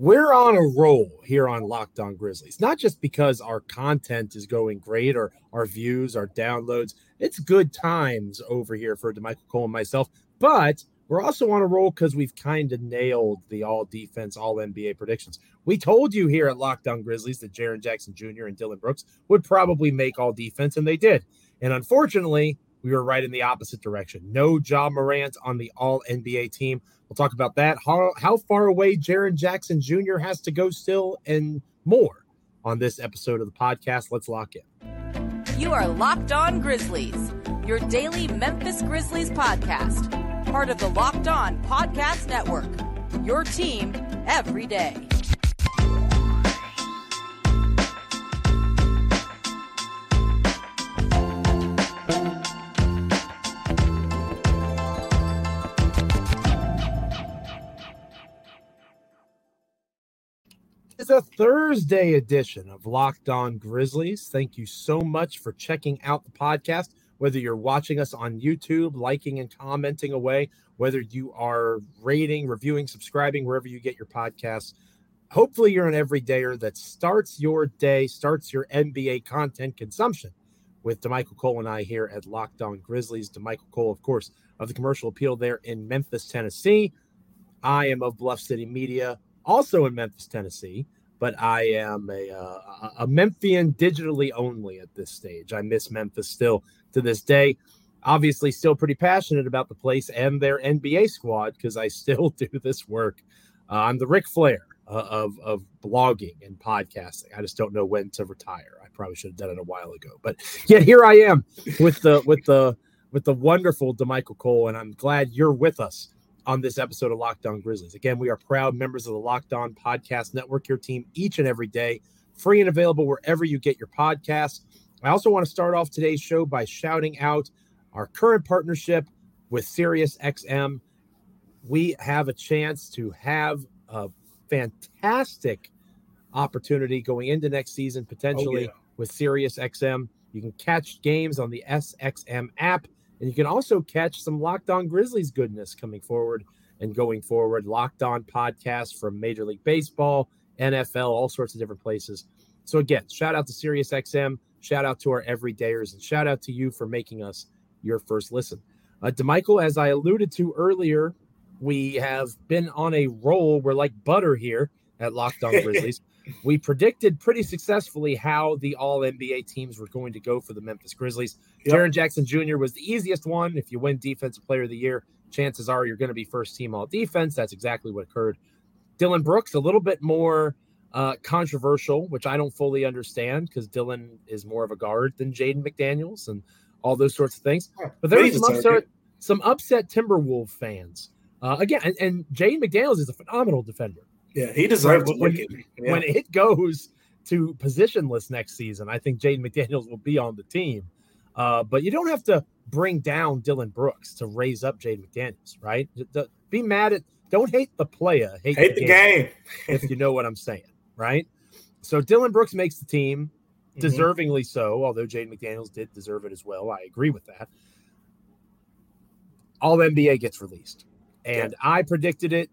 we're on a roll here on Locked On Grizzlies, not just because our content is going great or our views, our downloads. It's good times over here for Damichael Cole and myself, but we're also on a roll because we've kind of nailed the all defense, all NBA predictions. We told you here at Locked On Grizzlies that Jaren Jackson Jr. and Dillon Brooks would probably make all defense, and they did. And unfortunately, we were right in the opposite direction. No Ja Morant on the all NBA team. We'll talk about that. How, how far away Jaren Jackson Jr. has to go still, and more on this episode of the podcast. Let's lock in. You are Locked On Grizzlies, your daily Memphis Grizzlies podcast, part of the Locked On Podcast Network. Your team every day. It's a Thursday edition of Locked On Grizzlies. Thank you so much for checking out the podcast. Whether you're watching us on YouTube, liking and commenting away, whether you are rating, reviewing, subscribing, wherever you get your podcasts. Hopefully, you're an everydayer that starts your day, starts your NBA content consumption with Damichael Cole and I here at Locked On Grizzlies. Damichael Cole, of course, of the commercial appeal there in Memphis, Tennessee. I am of Bluff City Media also in Memphis, Tennessee. But I am a, uh, a Memphian digitally only at this stage. I miss Memphis still to this day. Obviously, still pretty passionate about the place and their NBA squad because I still do this work. Uh, I'm the Ric Flair uh, of, of blogging and podcasting. I just don't know when to retire. I probably should have done it a while ago, but yet here I am with the with the with the wonderful Damichael Cole, and I'm glad you're with us on this episode of Locked On Grizzlies. Again, we are proud members of the Locked On Podcast Network, your team each and every day, free and available wherever you get your podcasts. I also want to start off today's show by shouting out our current partnership with SiriusXM. We have a chance to have a fantastic opportunity going into next season, potentially oh, yeah. with SiriusXM. You can catch games on the SXM app and you can also catch some Locked On Grizzlies goodness coming forward and going forward. Locked On podcasts from Major League Baseball, NFL, all sorts of different places. So again, shout out to SiriusXM, shout out to our everydayers, and shout out to you for making us your first listen. Uh, Damichael, as I alluded to earlier, we have been on a roll. We're like butter here at Locked On Grizzlies. We predicted pretty successfully how the all NBA teams were going to go for the Memphis Grizzlies. Yep. Jaren Jackson Jr. was the easiest one. If you win Defensive Player of the Year, chances are you're going to be first team all defense. That's exactly what occurred. Dillon Brooks, a little bit more uh, controversial, which I don't fully understand because Dillon is more of a guard than Jaden McDaniels and all those sorts of things. But there was some upset, some upset Timberwolves fans. Uh, again, and, and Jaden McDaniels is a phenomenal defender. Yeah, he deserves right? when, it. Yeah. When it goes to positionless next season, I think Jaden McDaniels will be on the team. Uh, but you don't have to bring down Dillon Brooks to raise up Jaden McDaniels, right? Be mad at, don't hate the player, hate, hate the, the game, game. if you know what I'm saying, right? So Dillon Brooks makes the team, mm-hmm. deservingly so, although Jaden McDaniels did deserve it as well. I agree with that. All NBA gets released. And yeah. I predicted it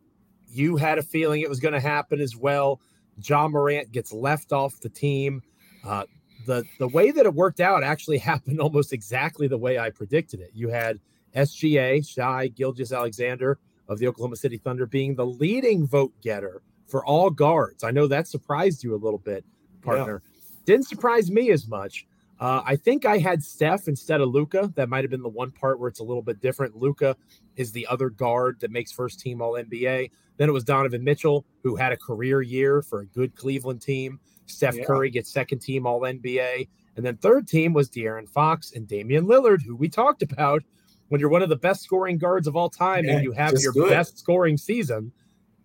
you had a feeling it was going to happen as well. Ja Morant gets left off the team. Uh, the the way that it worked out actually happened almost exactly the way I predicted it. You had SGA, Shai Gilgeous-Alexander of the Oklahoma City Thunder, being the leading vote getter for all guards. I know that surprised you a little bit, partner. Yeah. Didn't surprise me as much. Uh, I think I had Steph instead of Luka. That might have been the one part where it's a little bit different. Luka is the other guard that makes first team All NBA. Then it was Donovan Mitchell, who had a career year for a good Cleveland team. Steph yeah. Curry gets second team All NBA. And then third team was De'Aaron Fox and Damian Lillard, who we talked about. When you're one of the best scoring guards of all time yeah, and you have your good. best scoring season,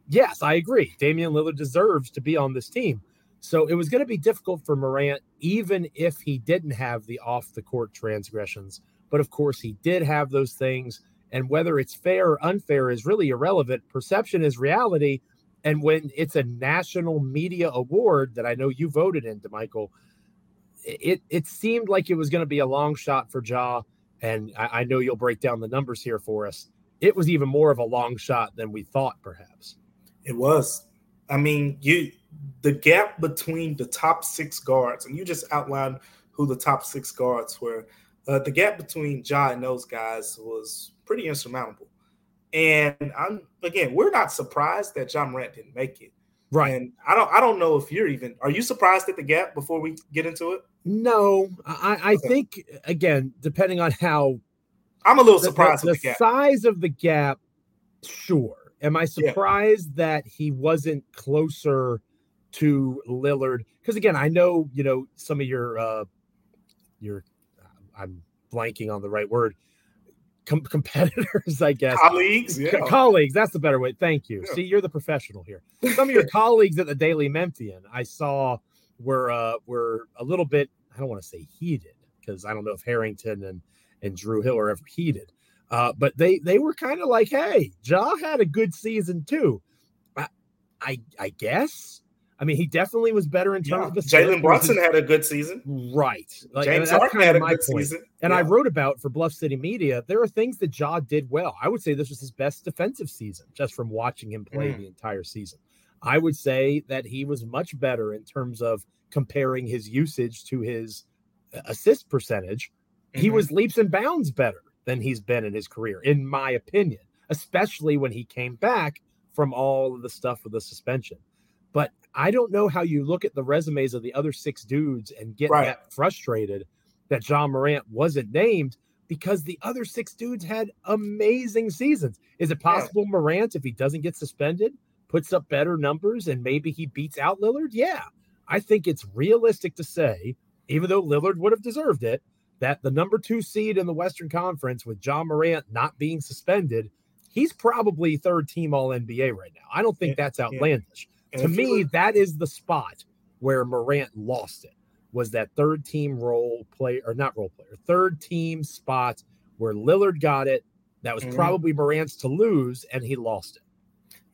yes, I agree. Damian Lillard deserves to be on this team. So it was going to be difficult for Morant, even if he didn't have the off the court transgressions. But of course, he did have those things. And whether it's fair or unfair is really irrelevant. Perception is reality. And when it's a national media award that I know you voted in, Michael, it it seemed like it was going to be a long shot for Ja. And I, I know you'll break down the numbers here for us. It was even more of a long shot than we thought, perhaps. It was. I mean, you the gap between the top six guards, and you just outlined who the top six guards were. Uh, the gap between Ja and those guys was pretty insurmountable. And I'm again, we're not surprised that Ja Morant didn't make it. Right. And I don't I don't know if you're even are you surprised at the gap before we get into it? No. I, I okay. think again, depending on how I'm a little surprised the, the, the size of the gap, sure. Am I surprised yeah. that he wasn't closer to Lillard? Because again, I know you know some of your uh your I'm blanking on the right word com- competitors, I guess. Colleagues, yeah. Co- colleagues. That's the better way. Thank you. Yeah. See, you're the professional here. Some of your colleagues at the Daily Memphian, I saw were uh, were a little bit. I don't want to say heated because I don't know if Herrington and and Drew Hill are ever heated. Uh, but they they were kind of like, hey, Ja had a good season too. I I, I guess I mean, he definitely was better in terms yeah. of Jalen Brunson had a good season. Right. Like, James Harden had a good point. season. And yeah. I wrote about for Bluff City Media, there are things that Ja did well. I would say this was his best defensive season just from watching him play mm. the entire season. I would say that he was much better in terms of comparing his usage to his uh, assist percentage. Mm-hmm. He was leaps and bounds better than he's been in his career, in my opinion, especially when he came back from all of the stuff with the suspension. But I don't know how you look at the resumes of the other six dudes and get right. that frustrated that Ja Morant wasn't named because the other six dudes had amazing seasons. Is it possible yeah. Morant, if he doesn't get suspended, puts up better numbers and maybe he beats out Lillard? Yeah. I think it's realistic to say, even though Lillard would have deserved it, that the number two seed in the Western Conference with Ja Morant not being suspended, he's probably third team All NBA right now. I don't think yeah. that's outlandish. Yeah. And to me, that is the spot where Morant lost it. Was that third team role play or not role player, third team spot where Lillard got it. That was mm-hmm. probably Morant's to lose, and he lost it.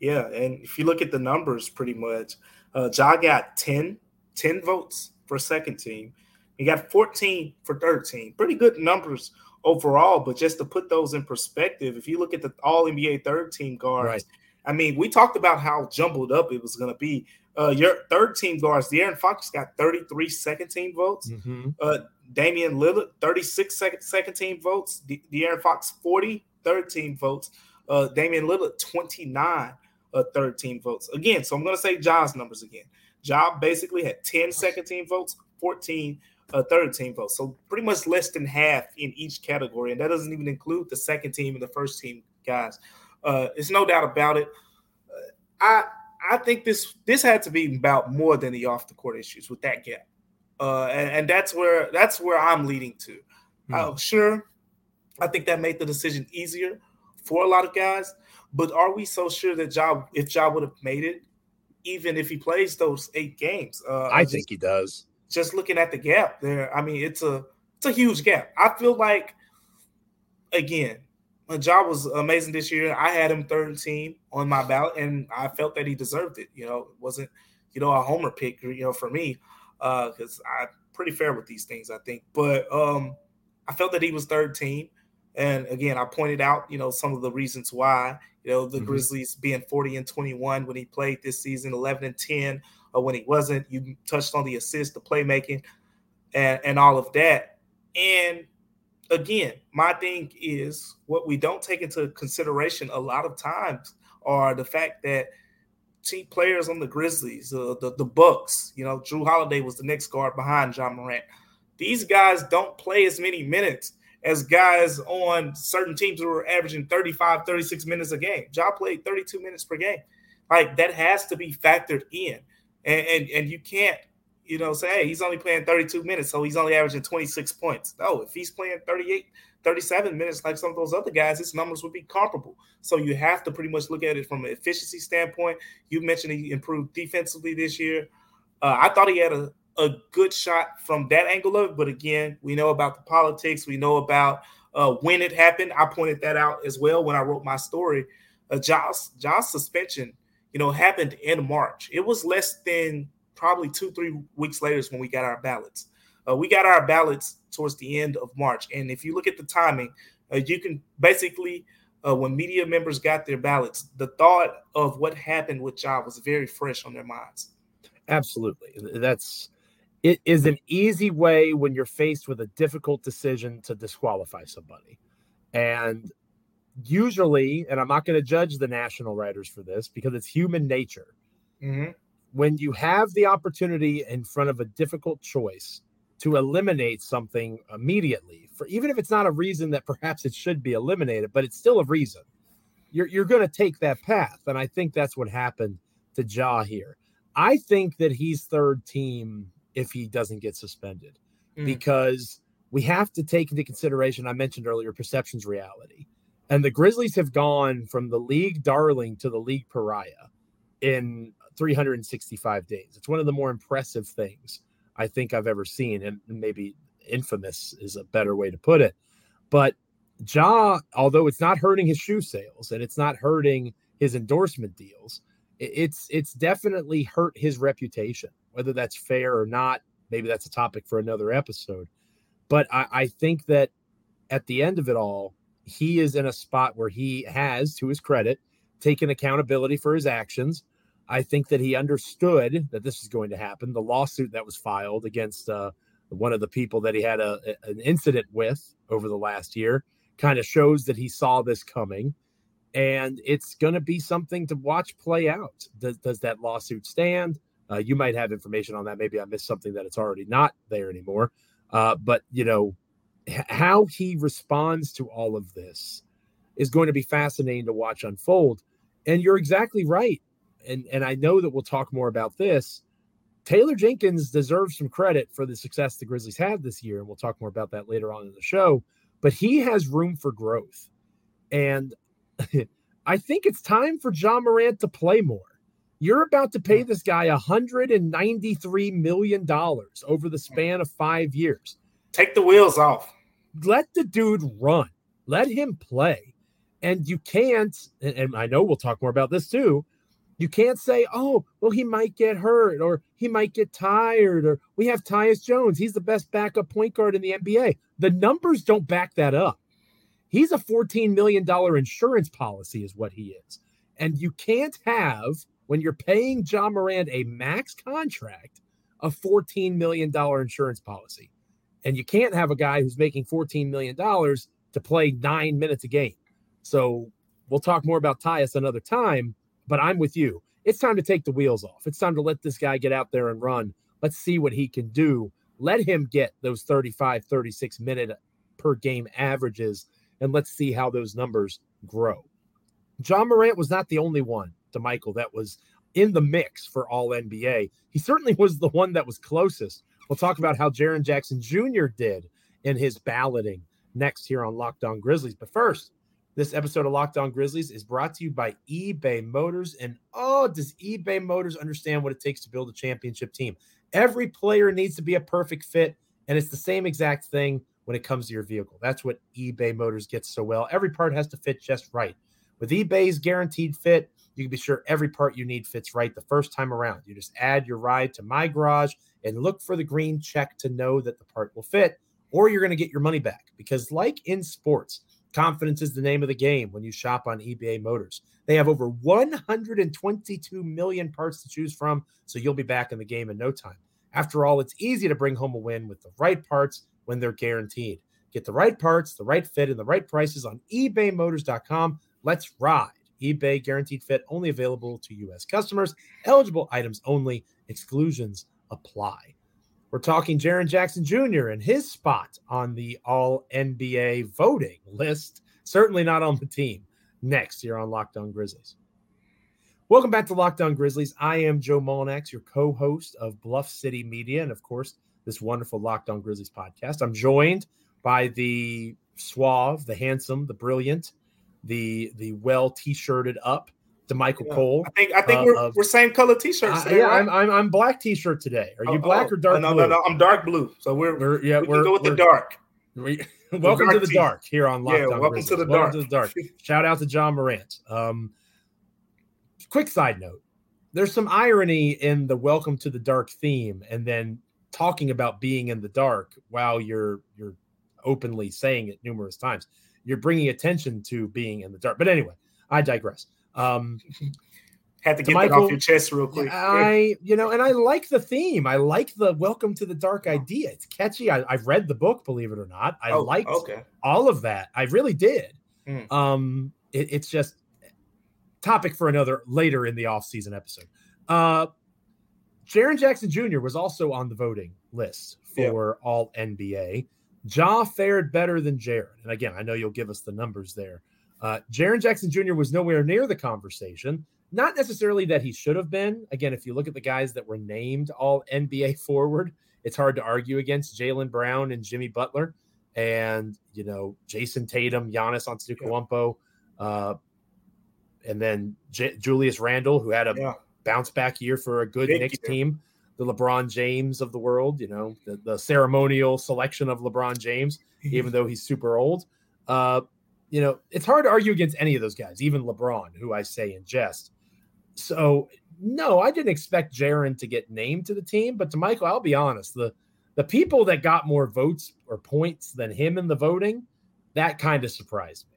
Yeah, and if you look at the numbers, pretty much, uh, Ja got 10, 10 votes for second team. He got 14 for third team. Pretty good numbers overall, but just to put those in perspective, if you look at the All NBA third team guards, right. I mean, we talked about how jumbled up it was going to be. Uh, your third team guards, De'Aaron Fox got 33 second team votes. Mm-hmm. Uh, Damian Lillard, 36 second, second team votes. De- De'Aaron Fox, 40 third team votes. Uh, Damian Lillard, 29 uh, third team votes. Again, so I'm going to say Ja's numbers again. Ja basically had 10 second team votes, 14 uh, third team votes. So pretty much less than half in each category. And that doesn't even include the second team and the first team guys. Uh, it's no doubt about it. Uh, I I think this this had to be about more than the off the court issues with that gap, uh, and, and that's where that's where I'm leading to. Mm. sure, I think that made the decision easier for a lot of guys, but are we so sure that Ja if Ja would have made it, even if he plays those eight games? Uh, I just, think he does. Just looking at the gap there, I mean, it's a it's a huge gap. I feel like again, Ja was amazing this year. I had him third team on my ballot, and I felt that he deserved it. You know, it wasn't you know a homer pick, you know, for me, because uh, I'm pretty fair with these things, I think. But um, I felt that he was third team, and again, I pointed out you know some of the reasons why. You know, the mm-hmm. Grizzlies being 40 and 21 when he played this season, 11 and 10 uh, when he wasn't. You touched on the assist, the playmaking, and and all of that, and again, my thing is what we don't take into consideration a lot of times are the fact that team players on the Grizzlies, uh, the the Bucks, you know, Jrue Holiday was the next guard behind John Morant. These guys don't play as many minutes as guys on certain teams who are averaging 35, 36 minutes a game. Ja played 32 minutes per game. Like that has to be factored in. And, and, and you can't you know, say, hey, he's only playing 32 minutes, so he's only averaging 26 points. No, if he's playing 38, 37 minutes like some of those other guys, his numbers would be comparable. So you have to pretty much look at it from an efficiency standpoint. You mentioned he improved defensively this year. Uh, I thought he had a, a good shot from that angle of it, but again, we know about the politics. We know about uh, when it happened. I pointed that out as well when I wrote my story. Uh, Ja's, Ja's suspension, you know, happened in March. It was less than probably two, three weeks later is when we got our ballots. Uh, we got our ballots towards the end of March. And if you look at the timing, uh, you can basically uh, when media members got their ballots, the thought of what happened with Ja was very fresh on their minds. Absolutely. That's it is an easy way when you're faced with a difficult decision to disqualify somebody. And usually, and I'm not going to judge the national writers for this because it's human nature. Mm-hmm. When you have the opportunity in front of a difficult choice to eliminate something immediately, for even if it's not a reason that perhaps it should be eliminated, but it's still a reason, you're, you're going to take that path. And I think that's what happened to Ja here. I think that he's third team if he doesn't get suspended mm. because we have to take into consideration, I mentioned earlier, perception's reality. And the Grizzlies have gone from the league darling to the league pariah in 365 days. It's one of the more impressive things I think I've ever seen. And maybe infamous is a better way to put it. But Ja, although it's not hurting his shoe sales and it's not hurting his endorsement deals, it's it's definitely hurt his reputation. Whether that's fair or not, maybe that's a topic for another episode. But I, I think that at the end of it all, he is in a spot where he has, to his credit, taken accountability for his actions. I think that he understood that this was going to happen. The lawsuit that was filed against uh, one of the people that he had a, an incident with over the last year kind of shows that he saw this coming and it's going to be something to watch play out. Does, does that lawsuit stand? Uh, you might have information on that. Maybe I missed something that it's already not there anymore. Uh, but you know how he responds to all of this is going to be fascinating to watch unfold. And you're exactly right. And and I know that we'll talk more about this. Taylor Jenkins deserves some credit for the success the Grizzlies had this year, and we'll talk more about that later on in the show. But he has room for growth. And I think it's time for Ja Morant to play more. You're about to pay hmm. this guy $193 million over the span of five years. Take the wheels off. Let the dude run. Let him play. And you can't, and I know we'll talk more about this too. You can't say, oh, well, he might get hurt or he might get tired or we have Tyus Jones. He's the best backup point guard in the NBA. The numbers don't back that up. He's a $14 million insurance policy, is what he is. And you can't have, when you're paying Ja Morant a max contract, a $14 million insurance policy. And you can't have a guy who's making $14 million to play nine minutes a game. So we'll talk more about Tyus another time, but I'm with you. It's time to take the wheels off. It's time to let this guy get out there and run. Let's see what he can do. Let him get those 35, 36 minute per game averages and let's see how those numbers grow. Ja Morant was not the only one, Damichael, that was in the mix for all NBA. He certainly was the one that was closest. We'll talk about how Jaren Jackson Jr. did in his balloting next here on Locked On Grizzlies. But first, this episode of Locked On Grizzlies is brought to you by eBay Motors. And oh, does eBay Motors understand what it takes to build a championship team? Every player needs to be a perfect fit, and it's the same exact thing when it comes to your vehicle. That's what eBay Motors gets so well. Every part has to fit just right. With eBay's guaranteed fit, you can be sure every part you need fits right the first time around. You just add your ride to My Garage and look for the green check to know that the part will fit, or you're going to get your money back. Because, like in sports, confidence is the name of the game when you shop on eBay Motors. They have over 122 million parts to choose from, so you'll be back in the game in no time. After all, it's easy to bring home a win with the right parts when they're guaranteed. Get the right parts, the right fit, and the right prices on ebaymotors.com. Let's ride. eBay guaranteed fit only available to U.S. customers. Eligible items only. Exclusions apply. We're talking Jaren Jackson Jr. and his spot on the All NBA voting list. Certainly not on the team. Next, here on Locked On Grizzlies. Welcome back to Locked On Grizzlies. I am Joe Mullinax, your co-host of Bluff City Media, and of course, this wonderful Locked On Grizzlies podcast. I'm joined by the suave, the handsome, the brilliant, the the well t-shirted up Damichael yeah. Cole. I think I think uh, we're, uh, we're same color t-shirts. Yeah, right? I'm, I'm, I'm black t-shirt today. Are you oh, black oh, or dark? No, blue? no, no. I'm dark blue. So we're, we're yeah we are go with the dark. We, welcome dark to the dark here on Locked yeah, welcome Grizzlies. to the welcome dark. to the dark. Shout out to Ja Morant. Um, quick side note: There's some irony in the welcome to the dark theme, and then talking about being in the dark while you're you're openly saying it numerous times. you're bringing attention to being in the dark. But anyway, I digress. Um, had to get that off your chest real quick. I, you know, and I like the theme. I like the welcome to the dark idea. It's catchy. I, have read the book, believe it or not. I oh, liked okay. all of that. I really did. Mm. Um, it, it's just topic for another later in the off-season episode. Uh, Jaren Jackson Jr. was also on the voting list for yeah. all NBA. Ja fared better than Jaren. And again, I know you'll give us the numbers there. Uh, Jaren Jackson Jr. was nowhere near the conversation. Not necessarily that he should have been. Again, if you look at the guys that were named all NBA forward, it's hard to argue against Jaylen Brown and Jimmy Butler, and you know Jayson Tatum, Giannis Antetokounmpo, uh, and then J- Julius Randle, who had a yeah. bounce back year for a good Thank Knicks you. team, the LeBron James of the world. You know the, the ceremonial selection of LeBron James, even though he's super old. Uh, you know, it's hard to argue against any of those guys, even LeBron, who I say in jest. So no, I didn't expect Jaren to get named to the team, but Damichael, I'll be honest, the the people that got more votes or points than him in the voting, that kind of surprised me.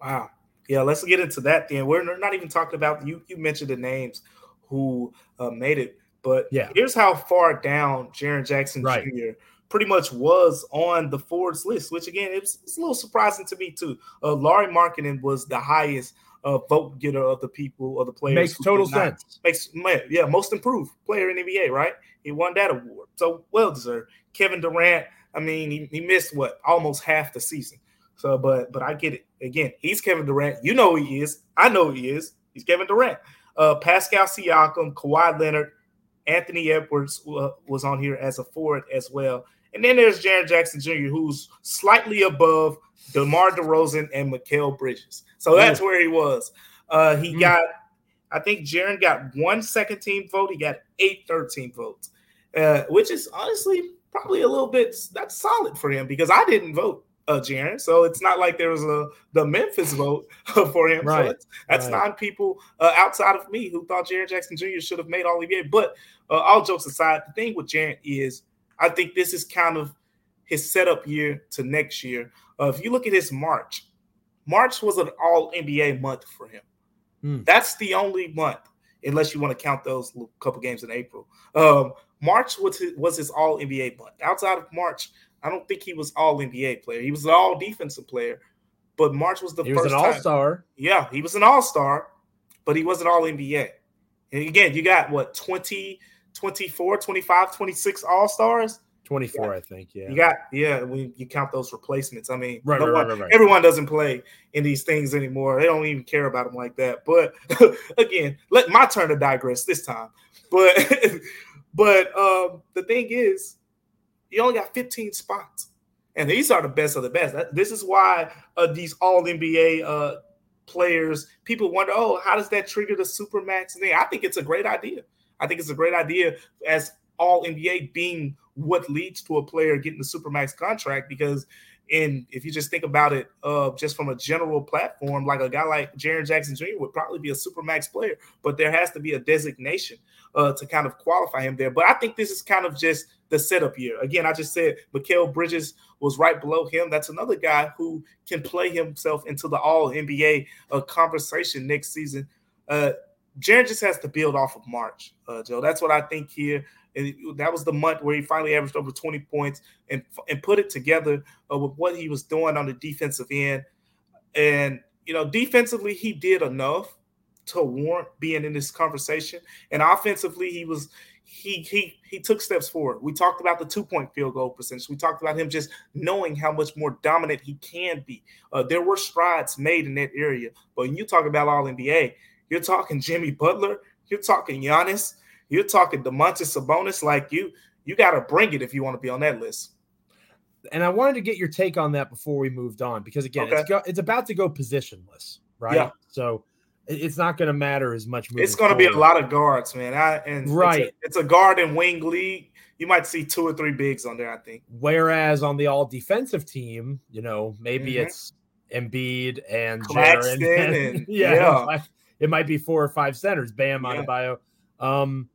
Wow. Yeah, let's get into that then. We're not even talking about you. You mentioned the names who uh, made it, but yeah, here's how far down Jaren Jackson right. Jr. pretty much was on the Forbes list. Which again, it's, it's a little surprising to me too. Uh, Lauri Markkanen was the highest uh, vote getter of the people of the players. Makes total sense. Makes yeah, most improved player in NBA, right? He won that award, so well deserved. Kevin Durant, I mean, he, he missed what almost half the season. So, but but I get it. Again, he's Kevin Durant. You know he is. I know he is. He's Kevin Durant. Uh, Pascal Siakam, Kawhi Leonard, Anthony Edwards uh, was on here as a forward as well. And then there's Jaren Jackson Jr., who's slightly above DeMar DeRozan and Mikal Bridges. So that's where he was. Uh, he mm. got, I think Jaren got one second team vote. He got eight third team votes, uh, which is honestly probably a little bit that's solid for him because I didn't vote uh, Jaren. So it's not like there was a the Memphis vote for him. Right. So that's, that's right. nine people uh, outside of me who thought Jaren Jackson Jr. should have made all NBA. But uh, all jokes aside, the thing with Jaren is I think this is kind of his setup year to next year. Uh, if you look at his March, March was an all NBA month for him. Hmm. That's the only month, unless you want to count those couple games in April. Um, March was his, was his all NBA month. Outside of March, I don't think he was all NBA player. He was an all defensive player, but March was the he first was an all star. Yeah, he was an all star, but he wasn't all NBA. And again, you got what 20, 24, 25, 26 all stars. 24, yeah. I think. Yeah. You got, yeah, when you count those replacements. I mean, right, no right, one, right, right, everyone doesn't play in these things anymore. They don't even care about them like that. But again, let my turn to digress this time. But, but um, the thing is, you only got 15 spots. And these are the best of the best. This is why uh, these all NBA uh, players, people wonder, oh, how does that trigger the super max thing? I think it's a great idea. I think it's a great idea as all NBA being what leads to a player getting the supermax contract because and if you just think about it, uh, just from a general platform, like a guy like Jaren Jackson Jr. would probably be a supermax player, but there has to be a designation uh, to kind of qualify him there. But I think this is kind of just the setup year. Again, I just said Mikal Bridges was right below him. That's another guy who can play himself into the All NBA uh, conversation next season. Jaren just has to build off of March, uh, Joe. That's what I think here. And that was the month where he finally averaged over 20 points and and put it together uh, with what he was doing on the defensive end. And you know, defensively, he did enough to warrant being in this conversation. And offensively, he was he he he took steps forward. We talked about the two point field goal percentage. We talked about him just knowing how much more dominant he can be. Uh, there were strides made in that area, but when you talk about All NBA, you're talking Jimmy Butler, you're talking Giannis, you're talking Domantas Sabonis. Like you, you got to bring it if you want to be on that list. And I wanted to get your take on that before we moved on, because again, okay. it's, go, it's about to go positionless, right? Yeah. So it's not going to matter as much. It's going to be a lot of guards, man. I, and right, it's a, it's a, guard and wing league. You might see two or three bigs on there. I think. Whereas on the all defensive team, you know, maybe mm-hmm. it's Embiid and Claxton Jaren. And, yeah, yeah. It, might, be four or five centers. Bam, yeah. Adebayo. Um,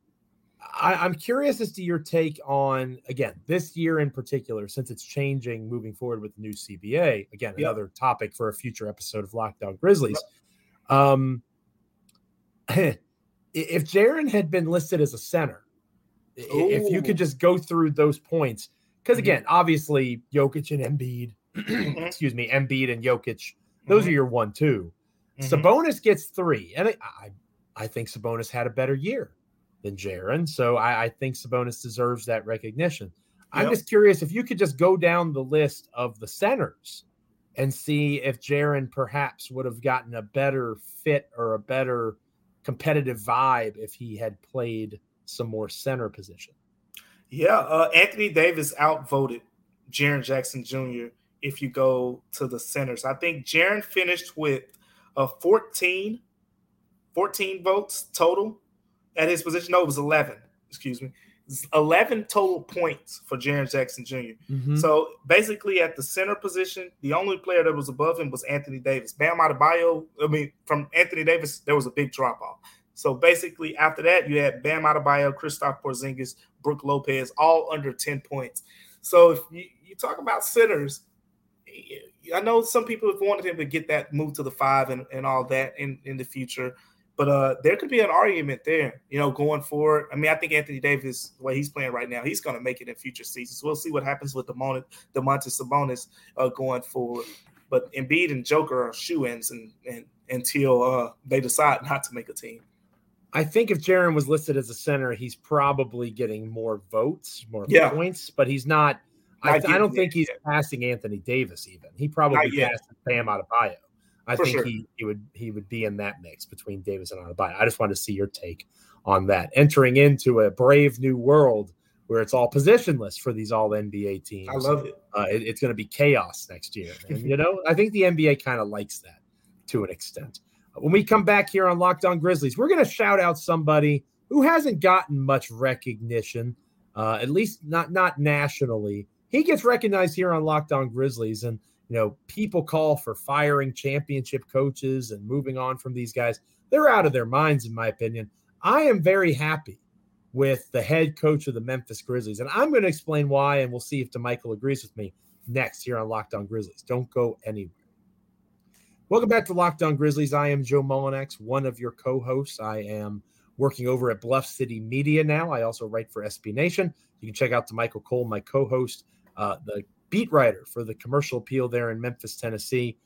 I, am curious as to your take on again this year in particular, since it's changing moving forward with the new CBA. Again, yep. another topic for a future episode of Locked On Grizzlies. Um, if Jaren had been listed as a center, Ooh. if you could just go through those points, because mm-hmm. again, mm-hmm. obviously Jokic and Embiid, mm-hmm. excuse me, Embiid and Jokic, those mm-hmm. are your one two. Mm-hmm. Sabonis gets three, and I, I, I think Sabonis had a better year than Jaren. So I, I think Sabonis deserves that recognition. Yep. I'm just curious if you could just go down the list of the centers and see if Jaren perhaps would have gotten a better fit or a better competitive vibe if he had played some more center position. Yeah, uh, Anthony Davis outvoted Jaren Jackson Jr. If you go to the centers, I think Jaren finished with a 14, 14 votes total at his position. No, it was 11. Excuse me. 11 total points for Jaren Jackson junior mm-hmm. So basically, at the center position, the only player that was above him was Anthony Davis. Bam Adebayo, I mean, from Anthony Davis, there was a big drop off. So basically, after that, you had Bam Adebayo, Kristaps Porzingis, Brook Lopez, all under 10 points. So if you, you talk about centers, I know some people have wanted him to get that move to the five and, and all that in, in the future. But uh, there could be an argument there, you know, going forward. I mean, I think Anthony Davis, the way he's playing right now, he's going to make it in future seasons. We'll see what happens with Demontis, Domantas Sabonis uh, going forward. But Embiid and Joker are shoe-ins and, and, until uh, they decide not to make a team. I think if Jaren was listed as a center, he's probably getting more votes, more yeah. points, but he's not. I, I, don't think he's passing Anthony Davis even. He probably passed Bam Adebayo. I For think sure. he, he would he would be in that mix between Davis and Adebayo. I just wanted to see your take on that. Entering into a brave new world where it's all positionless for these all NBA teams. I love it. Uh, it it's going to be chaos next year. And, you know, I think the NBA kind of likes that to an extent. When we come back here on Locked On Grizzlies, we're going to shout out somebody who hasn't gotten much recognition, uh, at least not not nationally. He gets recognized here on Locked On Grizzlies, and you know, people call for firing championship coaches and moving on from these guys. They're out of their minds, in my opinion. I am very happy with the head coach of the Memphis Grizzlies, and I'm going to explain why, and we'll see if Damichael agrees with me next here on Locked On Grizzlies. Don't go anywhere. Welcome back to Locked On Grizzlies. I am Joe Mullinax, one of your co-hosts. I am working over at Bluff City Media now. I also write for SB Nation. You can check out Damichael Cole, my co-host, uh, the beat writer for the commercial appeal there in Memphis, Tennessee.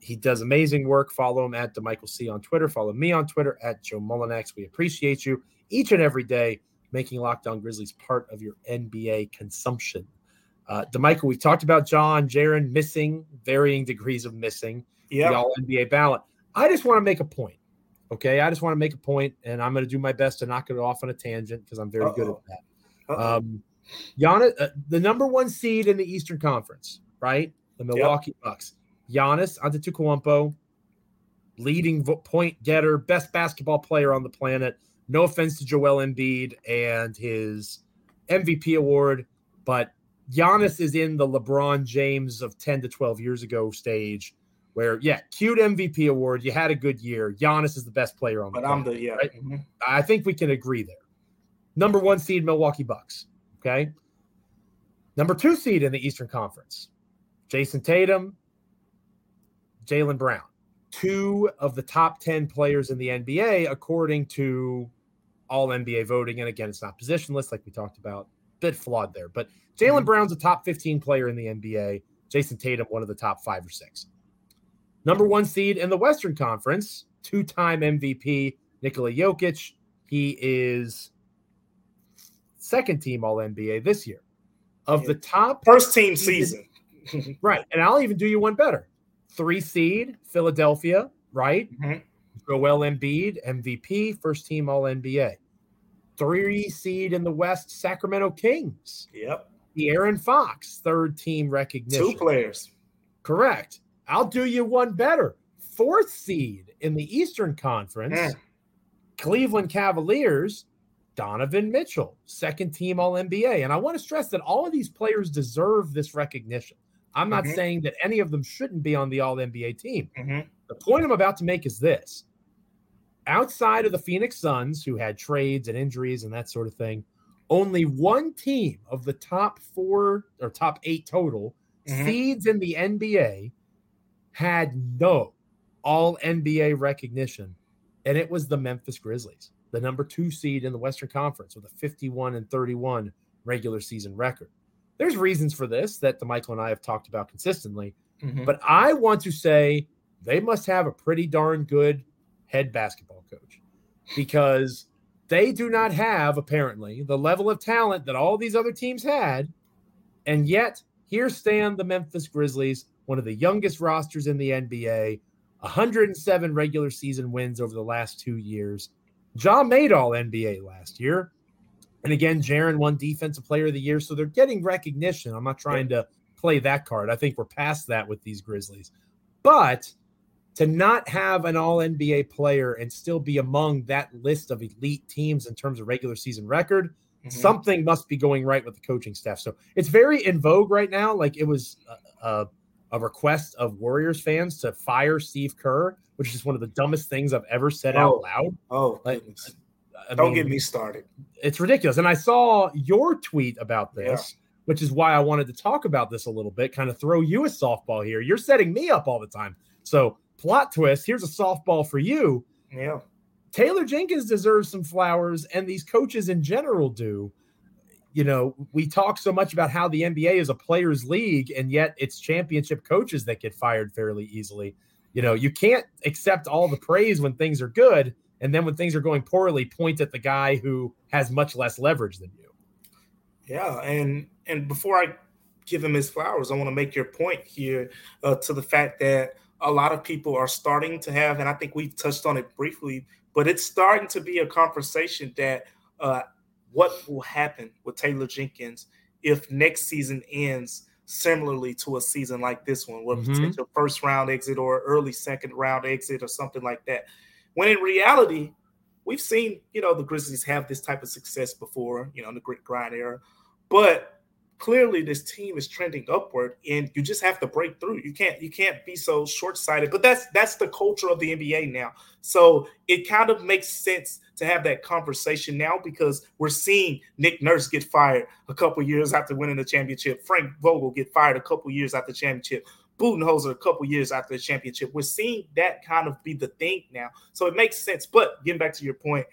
He does amazing work. Follow him at Damichael C on Twitter. Follow me on Twitter at Joe Mullinax. We appreciate you each and every day making Locked On Grizzlies part of your NBA consumption. Uh, Damichael, we've talked about John, Jaren missing, varying degrees of missing yep. the All NBA ballot. I just want to make a point. Okay. I just want to make a point, and I'm going to do my best to knock it off on a tangent because I'm very Uh-oh. good at that. Um, Giannis, uh, the number one seed in the Eastern Conference, right? The Milwaukee yep. Bucks. Giannis Antetokounmpo, leading point getter, best basketball player on the planet. No offense to Joel Embiid and his MVP award, but Giannis is in the LeBron James of 10 to 12 years ago stage where, yeah, cute MVP award. You had a good year. Giannis is the best player on the but planet. I'm the, yeah. Right? Mm-hmm. I think we can agree there. Number one seed, Milwaukee Bucks. Okay. Number two seed in the Eastern Conference, Jayson Tatum, Jaylen Brown, two of the top 10 players in the NBA, according to all NBA voting. And again, it's not positionless, like we talked about, bit flawed there. But Jaylen mm-hmm. Brown's a top 15 player in the NBA. Jayson Tatum, one of the top five or six. Number one seed in the Western Conference, two time MVP, Nikola Jokic. He is second team All NBA this year. Of the top first team season. right. And I'll even do you one better. Three seed, Philadelphia, right? Mm-hmm. Joel Embiid, MVP, first team All NBA. Three seed in the West, Sacramento Kings. Yep. De'Aaron Fox, third team recognition. Two players. Correct. I'll do you one better. Fourth seed in the Eastern Conference, mm. Cleveland Cavaliers, Donovan Mitchell, second team All NBA. And I want to stress that all of these players deserve this recognition. I'm not mm-hmm. saying that any of them shouldn't be on the All NBA team. Mm-hmm. The point I'm about to make is this outside of the Phoenix Suns, who had trades and injuries and that sort of thing, only one team of the top four or top eight total mm-hmm. seeds in the NBA had no all NBA recognition, and it was the Memphis Grizzlies, the number two seed in the Western Conference with a 51 and 31 regular season record. There's reasons for this that Michael and I have talked about consistently, mm-hmm. but I want to say they must have a pretty darn good head basketball coach because they do not have apparently the level of talent that all these other teams had, and yet here stand the Memphis Grizzlies, one of the youngest rosters in the NBA, 107 regular season wins over the last two years. Ja made all NBA last year. And again, Jaren won Defensive Player of the Year. So they're getting recognition. I'm not trying to play that card. I think we're past that with these Grizzlies. But to not have an all NBA player and still be among that list of elite teams in terms of regular season record, mm-hmm. something must be going right with the coaching staff. So it's very in vogue right now. Like it was a, a, request of Warriors fans to fire Steve Kerr, which is one of the dumbest things I've ever said oh, out loud. Oh, like, don't mean, get me started. It's ridiculous. And I saw your tweet about this. Yeah. Which is why I wanted to talk about this a little bit, kind of throw you a softball here. You're setting me up all the time. So plot twist here's a softball for you. Yeah. Taylor Jenkins deserves some flowers, and these coaches in general do. You know, we talk so much about how the NBA is a players' league, and yet it's championship coaches that get fired fairly easily. You know, you can't accept all the praise when things are good, and then when things are going poorly, point at the guy who has much less leverage than you. Yeah, and and before I give him his flowers, I want to make your point here uh, to the fact that a lot of people are starting to have, and I think we touched on it briefly, but it's starting to be a conversation that uh, what will happen with Taylor Jenkins if next season ends similarly to a season like this one, with mm-hmm. potential first round exit or early second round exit or something like that. When in reality, we've seen, you know, the Grizzlies have this type of success before, you know, in the grit grind era, but clearly this team is trending upward and you just have to break through you can't you can't be so short-sighted but that's that's the culture of the nba now so it kind of makes sense to have that conversation now because we're seeing nick nurse get fired a couple years after winning the championship frank vogel get fired a couple years after the championship Budenholzer a couple years after the championship. We're seeing that kind of be the thing now. So it makes sense. But getting back to your point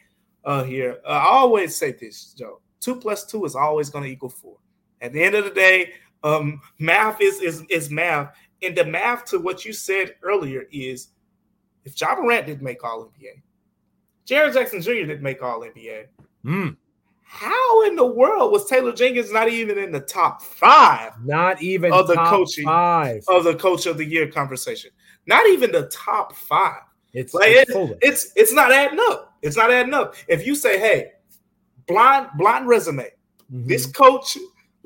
uh, here, uh, I always say this, Joe. Two plus two is always going to equal four. At the end of the day, um, math is, is is math, and the math to what you said earlier is if Ja Morant didn't make All NBA, Jaren Jackson Jr. didn't make All NBA. Mm. How in the world was Taylor Jenkins not even in the top five? Not even of the coaching five of the coach of the year conversation. Not even the top five. It's like it's, it, it's it's not adding up. It's not adding up. If you say, "Hey, blind blind resume," mm-hmm. this coach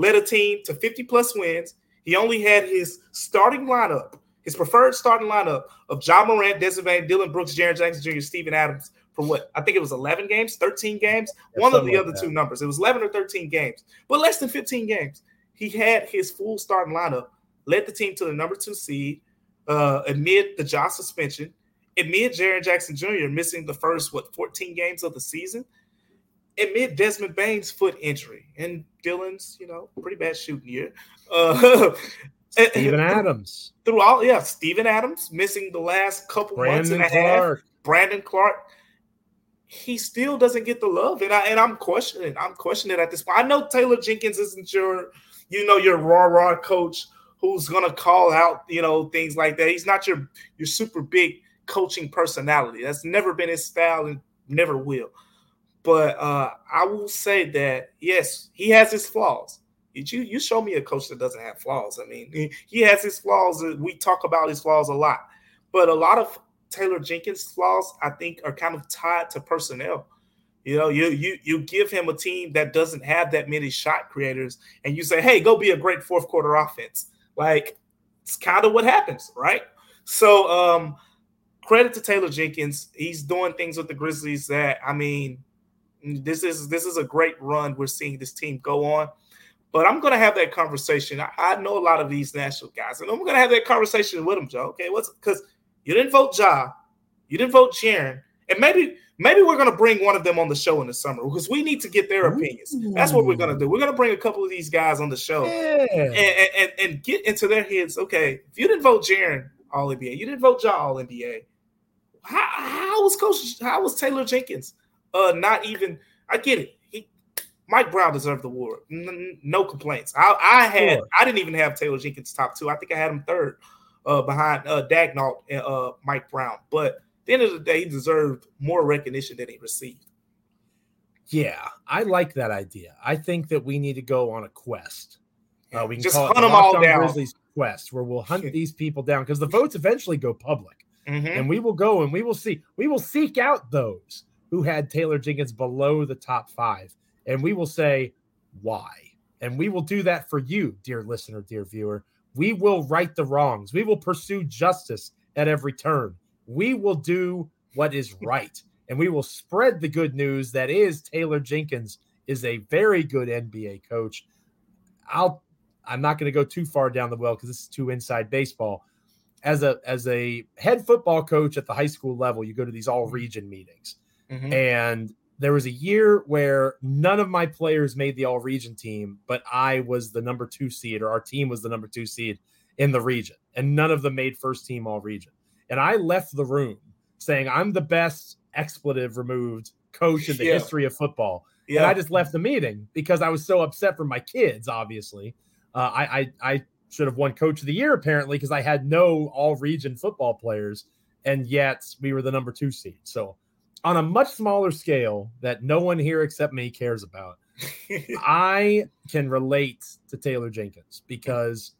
led a team to 50 plus wins. He only had his starting lineup, his preferred starting lineup of Ja Morant, Desmond Dillon Brooks, Jaren Jackson Jr., Steven Adams for what? I think it was 11 games, 13 games, one of the other that. two numbers. It was 11 or 13 games, but less than 15 games. He had his full starting lineup, led the team to the number two seed uh, amid the Ja suspension, amid Jaren Jackson Jr. missing the first, what, 14 games of the season amid Desmond Bane's foot injury and Dillon's, you know, pretty bad shooting year. Uh, Steven Adams. Through all, yeah, Steven Adams missing the last couple Brandon months and a Clarke. half. Brandon Clarke. He still doesn't get the love, and I and I'm questioning. I'm questioning at this point. I know Taylor Jenkins isn't your, you know, your raw raw coach who's gonna call out, you know, things like that. He's not your your super big coaching personality. That's never been his style and never will. But uh, I will say that yes, he has his flaws. You you show me a coach that doesn't have flaws. I mean, he, he has his flaws. We talk about his flaws a lot, but a lot of Taylor Jenkins' flaws, I think, are kind of tied to personnel. You know, you you you give him a team that doesn't have that many shot creators, and you say, "Hey, go be a great fourth quarter offense." Like it's kind of what happens, right? So, um, credit to Taylor Jenkins. He's doing things with the Grizzlies that I mean, this is this is a great run we're seeing this team go on. But I'm going to have that conversation. I, I, know a lot of these national guys, and I'm going to have that conversation with them, Joe. Okay, what's because you didn't vote Ja, you didn't vote Jaren, And maybe maybe we're gonna bring one of them on the show in the summer because we need to get their opinions. That's what we're gonna do. We're gonna bring a couple of these guys on the show Yeah. and, and, and get into their heads. Okay, if you didn't vote Jaren All NBA, you didn't vote Ja All NBA. How, how was Coach? How was Taylor Jenkins? Uh, not even. I get it. He, Mike Brown deserved the award. N- no complaints. I, I had. Sure. I didn't even have Taylor Jenkins top two. I think I had him third, uh, behind uh, Daigneault and uh, Mike Brown. But at the end of the day, he deserved more recognition than he received. Yeah, I like that idea. I think that we need to go on a quest. Uh, we can Just call hunt it the them all down. Grizzlies quest, where we'll hunt these people down because the votes eventually go public, Mhm. and we will go and we will see. We will seek out those who had Taylor Jenkins below the top five, and we will say why. And we will do that for you, dear listener, dear viewer. We will right the wrongs. We will pursue justice at every turn. We will do what is right. And we will spread the good news that is Taylor Jenkins is a very good NBA coach. I'll I'm not going to go too far down the well because this is too inside baseball. As a as a head football coach at the high school level, you go to these all region meetings. Mhm. And there was a year where none of my players made the all region team, but I was the number two seed, or our team was the number two seed in the region, and none of them made first team all region. And I left the room saying, I'm the best expletive removed coach in the Yeah. history of football. Yeah, And I just left the meeting because I was so upset for my kids, obviously. Uh, I, I, I should have won coach of the year, apparently, because I had no all region football players, and yet we were the number two seed. So, on a much smaller scale that no one here except me cares about, I can relate to Taylor Jenkins because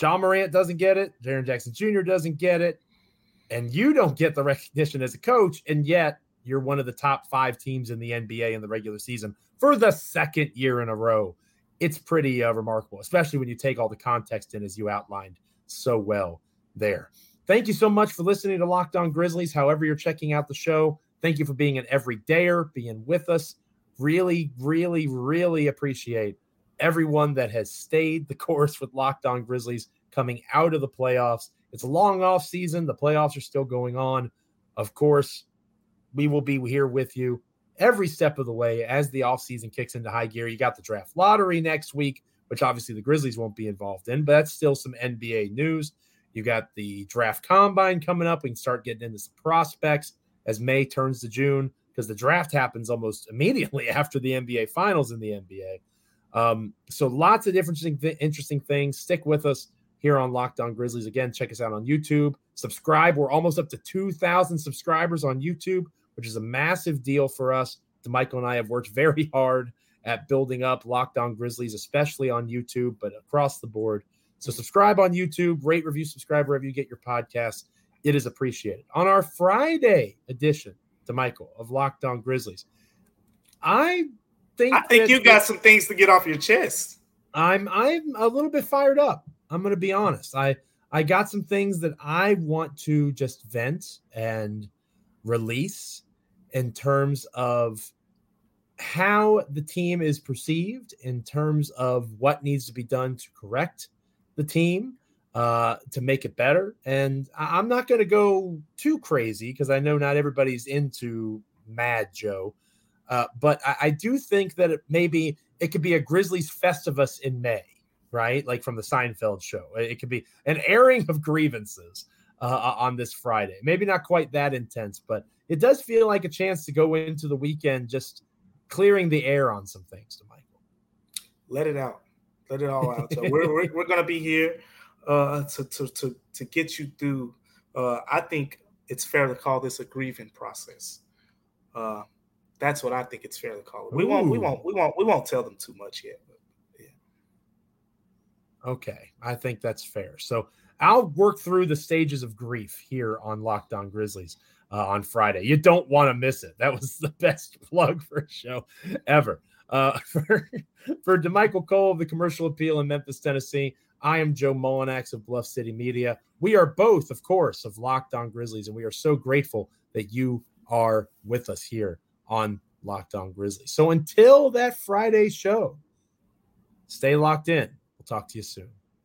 Ja Morant doesn't get it, Jaren Jackson Jr. doesn't get it, and you don't get the recognition as a coach, and yet you're one of the top five teams in the NBA in the regular season for the second year in a row. It's pretty uh, remarkable, especially when you take all the context in as you outlined so well there. Thank you so much for listening to Locked On Grizzlies. However, you're checking out the show, thank you for being an everydayer, being with us. Really, really, really appreciate everyone that has stayed the course with Locked On Grizzlies coming out of the playoffs. It's a long off season. The playoffs are still going on. Of course, we will be here with you every step of the way as the offseason kicks into high gear. You got the draft lottery next week, which obviously the Grizzlies won't be involved in, but that's still some NBA news. You got the draft combine coming up. We can start getting into some prospects as May turns to June because the draft happens almost immediately after the NBA finals in the NBA. Um, so lots of different interesting, interesting things. Stick with us here on Locked On Grizzlies. Again, check us out on YouTube. Subscribe. We're almost up to 2,000 subscribers on YouTube, which is a massive deal for us. Michael and I have worked very hard at building up Locked On Grizzlies, especially on YouTube, but across the board. So subscribe on YouTube, rate, review, subscribe wherever you get your podcasts. It is appreciated. On our Friday edition Damichael of Locked On Grizzlies, I think I think you got some things to get off your chest. I'm I'm a little bit fired up. I'm going to be honest. I I got some things that I want to just vent and release in terms of how the team is perceived, in terms of what needs to be done to correct the team, uh, to make it better. And I- I'm not going to go too crazy because I know not everybody's into Mad Joe. Uh, but I, I do think that it maybe it could be a Grizzlies Festivus in May, right? Like from the Seinfeld show. It could be an airing of grievances uh, on this Friday. Maybe not quite that intense, but it does feel like a chance to go into the weekend just clearing the air on some things Damichael. Let it out. Let it all out. So we're, we're, we're going to be here uh, to, to, to, to get you through. Uh, I think it's fair to call this a grieving process. Uh, that's what I think it's fair to call it. We won't, we won't, we won't, we won't tell them too much yet. But Okay, I think that's fair. So I'll work through the stages of grief here on Locked On Grizzlies uh, on Friday. You don't want to miss it. That was the best plug for a show ever. Uh, for for Damichael Cole of the Commercial Appeal in Memphis, Tennessee, I am Joe Mullinax of Bluff City Media. We are both, of course, of Locked On Grizzlies, and we are so grateful that you are with us here on Locked On Grizzlies. So until that Friday show, stay locked in. We'll talk to you soon.